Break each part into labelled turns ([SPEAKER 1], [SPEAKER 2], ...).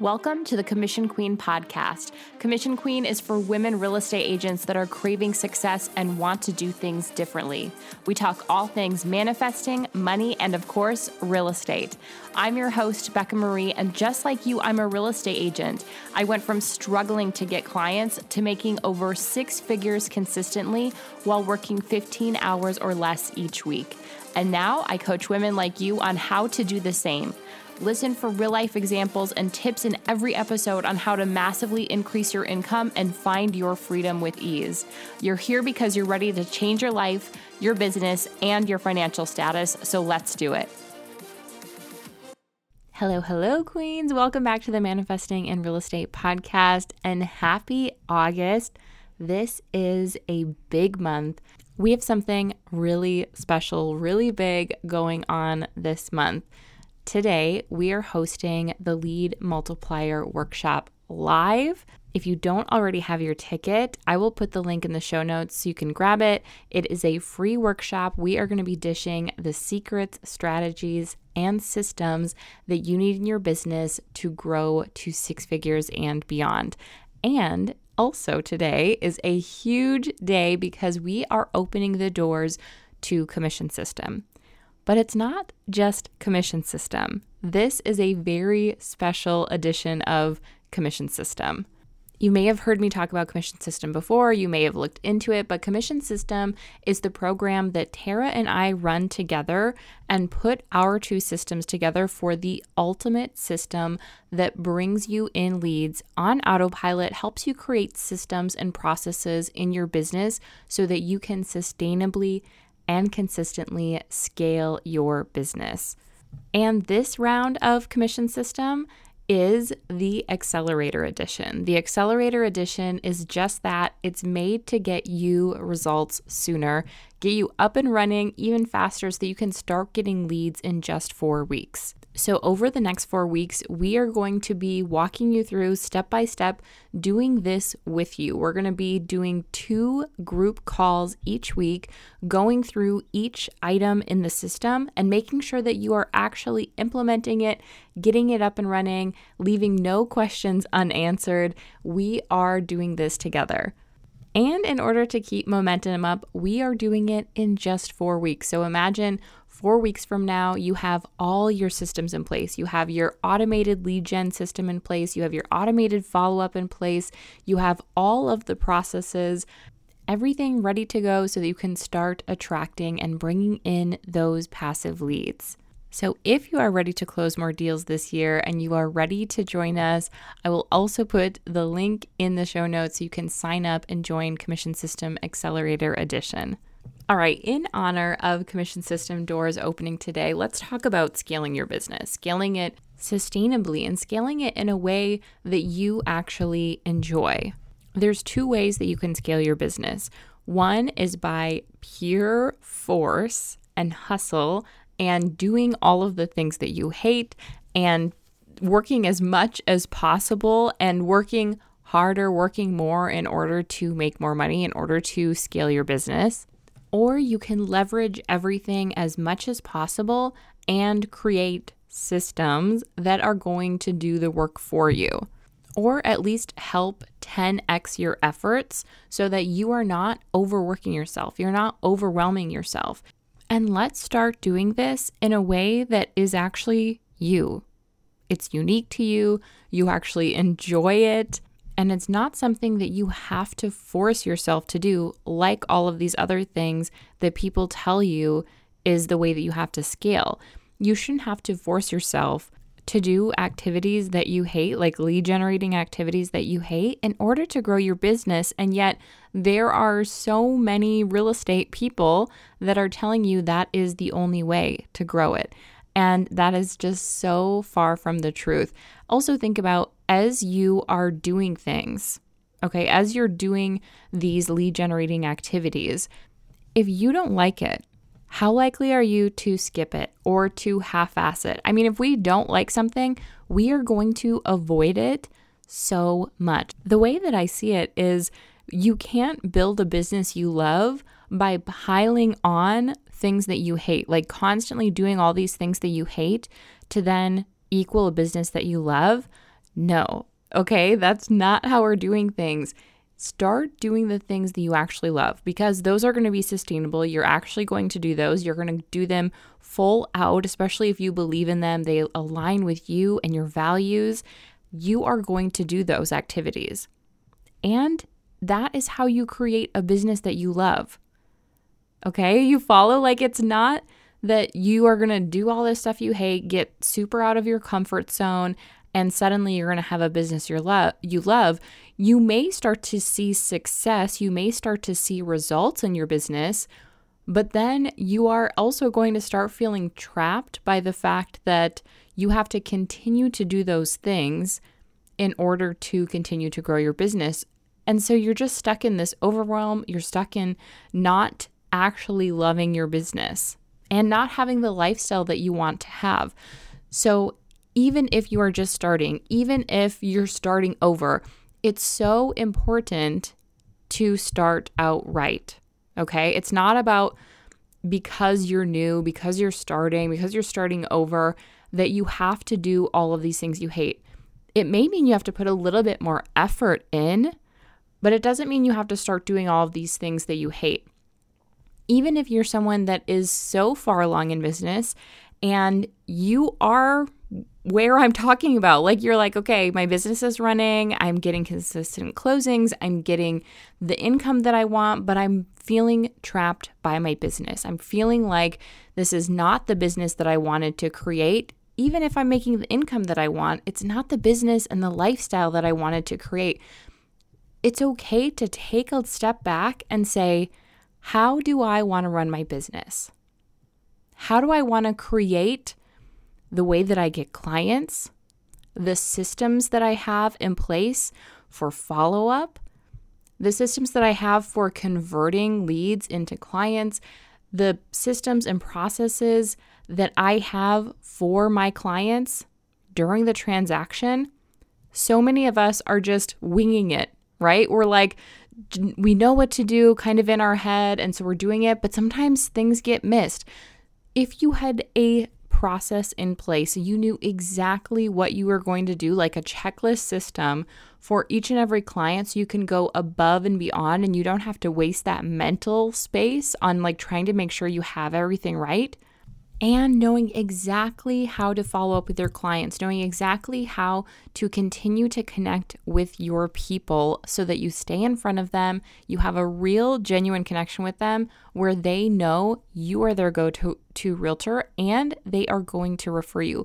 [SPEAKER 1] Welcome to the Commission Queen podcast. Commission Queen is for women real estate agents that are craving success and want to do things differently. We talk all things manifesting, money, and of course, real estate. I'm your host, Becca Marie, and just like you, I'm a real estate agent. I went from struggling to get clients to making over six figures consistently while working 15 hours or less each week. And now I coach women like you on how to do the same. Listen for real life examples and tips in every episode on how to massively increase your income and find your freedom with ease. You're here because you're ready to change your life, your business, and your financial status, so let's do it. Hello, hello, Queens. Welcome back to the Manifesting in Real Estate podcast and happy August. This is a big month. We have something really special, really big going on this month. Today, we are hosting the Lead Multiplier Workshop live. If you don't already have your ticket, I will put the link in the show notes so you can grab it. It is a free workshop. We are going to be dishing the secrets, strategies, and systems that you need in your business to grow to six figures and beyond. And also, today is a huge day because we are opening the doors to Commission System. But it's not just commission system. This is a very special edition of commission system. You may have heard me talk about Commission System before, you may have looked into it, but Commission System is the program that Tara and I run together and put our two systems together for the ultimate system that brings you in leads on autopilot, helps you create systems and processes in your business so that you can sustainably and consistently scale your business. And this round of commission system is the Accelerator Edition. The Accelerator Edition is just that it's made to get you results sooner, get you up and running even faster so that you can start getting leads in just four weeks. So, over the next four weeks, we are going to be walking you through step by step doing this with you. We're going to be doing two group calls each week, going through each item in the system and making sure that you are actually implementing it, getting it up and running, leaving no questions unanswered. We are doing this together. And in order to keep momentum up, we are doing it in just four weeks. So imagine four weeks from now, you have all your systems in place. You have your automated lead gen system in place, you have your automated follow up in place, you have all of the processes. Everything ready to go so that you can start attracting and bringing in those passive leads. So, if you are ready to close more deals this year and you are ready to join us, I will also put the link in the show notes so you can sign up and join Commission System Accelerator Edition. All right, in honor of Commission System doors opening today, let's talk about scaling your business, scaling it sustainably, and scaling it in a way that you actually enjoy. There's two ways that you can scale your business. One is by pure force and hustle and doing all of the things that you hate and working as much as possible and working harder, working more in order to make more money, in order to scale your business. Or you can leverage everything as much as possible and create systems that are going to do the work for you, or at least help 10x your efforts so that you are not overworking yourself, you're not overwhelming yourself. And let's start doing this in a way that is actually you. It's unique to you, you actually enjoy it, and it's not something that you have to force yourself to do, like all of these other things that people tell you is the way that you have to scale. You shouldn't have to force yourself to do activities that you hate, like lead generating activities that you hate, in order to grow your business. And yet, there are so many real estate people that are telling you that is the only way to grow it. And that is just so far from the truth. Also, think about as you are doing things, okay, as you're doing these lead generating activities, if you don't like it, how likely are you to skip it or to half ass it? I mean, if we don't like something, we are going to avoid it so much. The way that I see it is you can't build a business you love by piling on things that you hate, like constantly doing all these things that you hate to then equal a business that you love. No, okay, that's not how we're doing things. Start doing the things that you actually love because those are going to be sustainable. You're actually going to do those. You're going to do them full out, especially if you believe in them. They align with you and your values. You are going to do those activities. And that is how you create a business that you love. Okay, you follow? Like it's not that you are going to do all this stuff you hate, get super out of your comfort zone, and suddenly you're going to have a business you love you love you may start to see success you may start to see results in your business but then you are also going to start feeling trapped by the fact that you have to continue to do those things in order to continue to grow your business and so you're just stuck in this overwhelm you're stuck in not actually loving your business and not having the lifestyle that you want to have. So, even if you are just starting, even if you're starting over, it's so important to start out right. Okay. It's not about because you're new, because you're starting, because you're starting over, that you have to do all of these things you hate. It may mean you have to put a little bit more effort in, but it doesn't mean you have to start doing all of these things that you hate even if you're someone that is so far along in business and you are where I'm talking about. Like you're like, okay, my business is running, I'm getting consistent closings, I'm getting the income that I want, but I'm feeling trapped by my business. I'm feeling like this is not the business that I wanted to create. Even if I'm making the income that I want, it's not the business and the lifestyle that I wanted to create. It's okay to take a step back and say, how do I want to run my business? How do I want to create the way that I get clients, the systems that I have in place for follow up, the systems that I have for converting leads into clients, the systems and processes that I have for my clients during the transaction. So many of us are just winging it, right? We're like, we know what to do kind of in our head and so we're doing it but sometimes things get missed if you had a process in place you knew exactly what you were going to do like a checklist system for each and every client so you can go above and beyond and you don't have to waste that mental space on like trying to make sure you have everything right and knowing exactly how to follow up with your clients, knowing exactly how to continue to connect with your people so that you stay in front of them, you have a real, genuine connection with them where they know you are their go to realtor and they are going to refer you.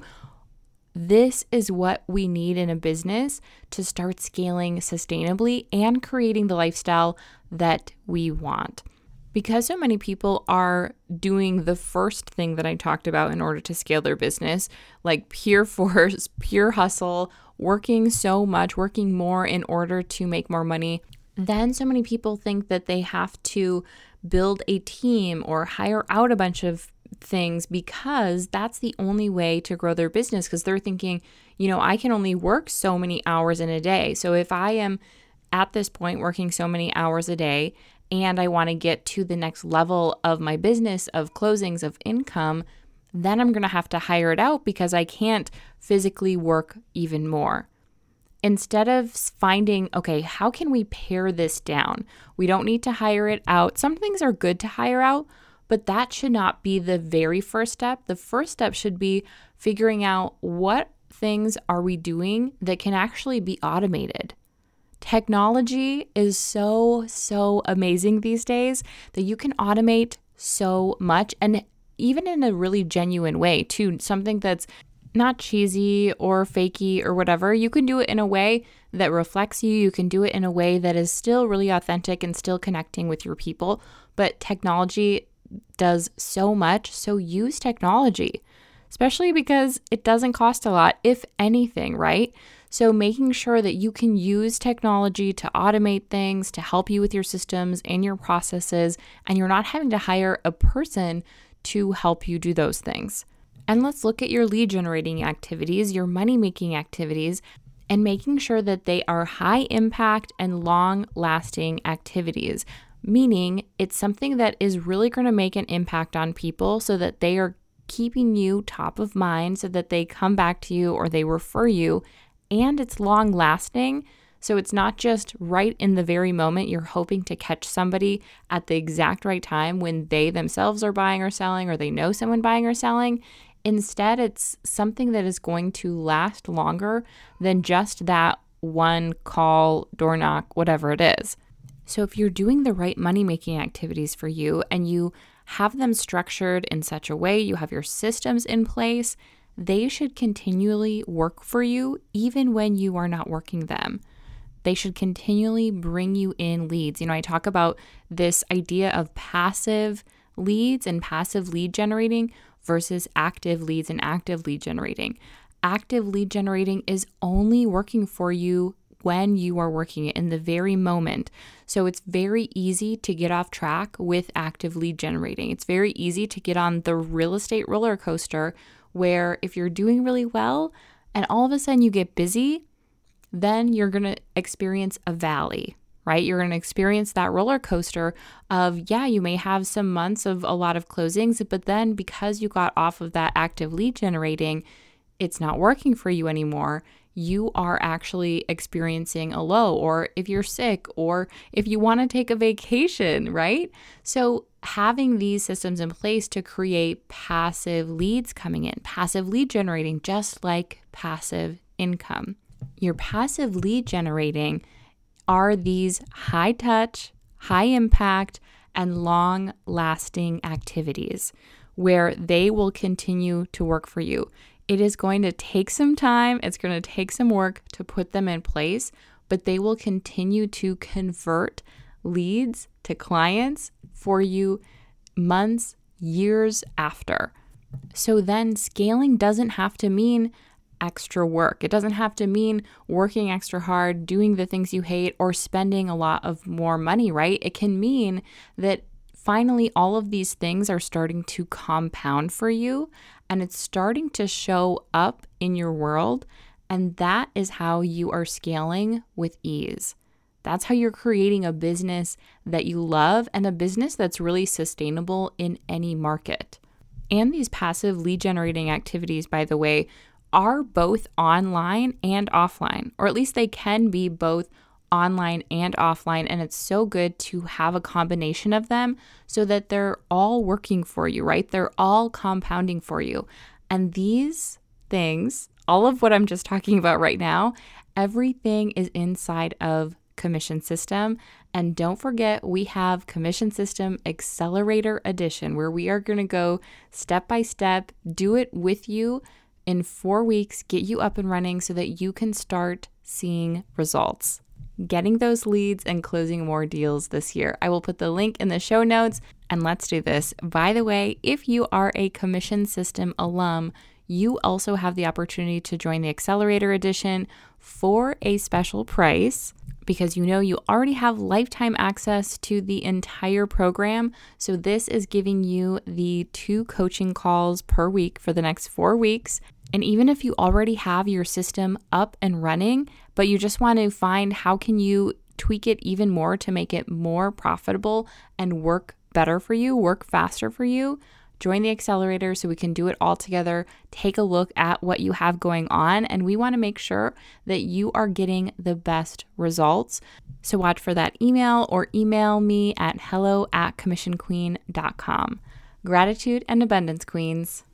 [SPEAKER 1] This is what we need in a business to start scaling sustainably and creating the lifestyle that we want because so many people are doing the first thing that I talked about in order to scale their business, like pure force, pure hustle, working so much, working more in order to make more money, then so many people think that they have to build a team or hire out a bunch of things because that's the only way to grow their business because they're thinking, you know, I can only work so many hours in a day. So if I am at this point working so many hours a day and I want to get to the next level of my business of closings of income, then I'm going to have to hire it out because I can't physically work even more. Instead of finding, okay, how can we pare this down? We don't need to hire it out. Some things are good to hire out, but that should not be the very first step. The first step should be figuring out what things are we doing that can actually be automated. Technology is so, so amazing these days that you can automate so much and even in a really genuine way, too. Something that's not cheesy or fakey or whatever. You can do it in a way that reflects you. You can do it in a way that is still really authentic and still connecting with your people. But technology does so much. So use technology, especially because it doesn't cost a lot, if anything, right? So, making sure that you can use technology to automate things, to help you with your systems and your processes, and you're not having to hire a person to help you do those things. And let's look at your lead generating activities, your money making activities, and making sure that they are high impact and long lasting activities. Meaning, it's something that is really going to make an impact on people so that they are keeping you top of mind, so that they come back to you or they refer you and it's long lasting. So it's not just right in the very moment you're hoping to catch somebody at the exact right time when they themselves are buying or selling or they know someone buying or selling. Instead, it's something that is going to last longer than just that one call, door knock, whatever it is. So, if you're doing the right money making activities for you and you have them structured in such a way, you have your systems in place, they should continually work for you even when you are not working them. They should continually bring you in leads. You know, I talk about this idea of passive leads and passive lead generating versus active leads and active lead generating. Active lead generating is only working for you when you are working it in the very moment. So it's very easy to get off track with active lead generating. It's very easy to get on the real estate roller coaster where if you're doing really well and all of a sudden you get busy, then you're going to experience a valley, right? You're going to experience that roller coaster of, yeah, you may have some months of a lot of closings, but then because you got off of that active lead generating, it's not working for you anymore. You are actually experiencing a low, or if you're sick, or if you want to take a vacation, right? So, having these systems in place to create passive leads coming in, passive lead generating, just like passive income. Your passive lead generating are these high touch, high impact, and long lasting activities where they will continue to work for you. It is going to take some time, it's going to take some work to put them in place, but they will continue to convert leads to clients for you months, years after. So then scaling doesn't have to mean extra work. It doesn't have to mean working extra hard, doing the things you hate, or spending a lot of more money, right? It can mean that finally all of these things are starting to compound for you and it's starting to show up in your world. And that is how you are scaling with ease. That's how you're creating a business that you love and a business that's really sustainable in any market. And these passive lead generating activities, by the way, are both online and offline, or at least they can be both online and offline. And it's so good to have a combination of them so that they're all working for you, right? They're all compounding for you. And these things, all of what I'm just talking about right now, everything is inside of Commission System. And don't forget, we have Commission System Accelerator Edition, where we are going to go step by step, do it with you in four weeks, get you up and running so that you can start seeing results getting those leads and closing more deals this year. I will put the link in the show notes and let's do this. By the way, if you are a commission system alum, you also have the opportunity to join the Accelerator Edition for a special price because you know you already have lifetime access to the entire program. So, this is giving you the two coaching calls per week for the next four weeks. And even if you already have your system up and running, but you just want to find how can you tweak it even more to make it more profitable and work better for you, work faster for you, join the accelerator so we can do it all together. Take a look at what you have going on, and we want to make sure that you are getting the best results. So, watch for that email or email me at hello at commissionqueen.com. Gratitude and abundance, queens.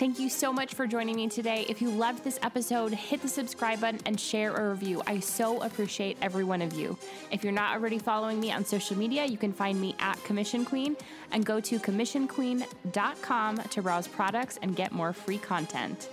[SPEAKER 1] Thank you so much for joining me today. If you loved this episode, hit the subscribe button and share a review. I so appreciate every one of you. If you're not already following me on social media, you can find me at Commission Queen and go to commissionqueen.com to browse products and get more free content.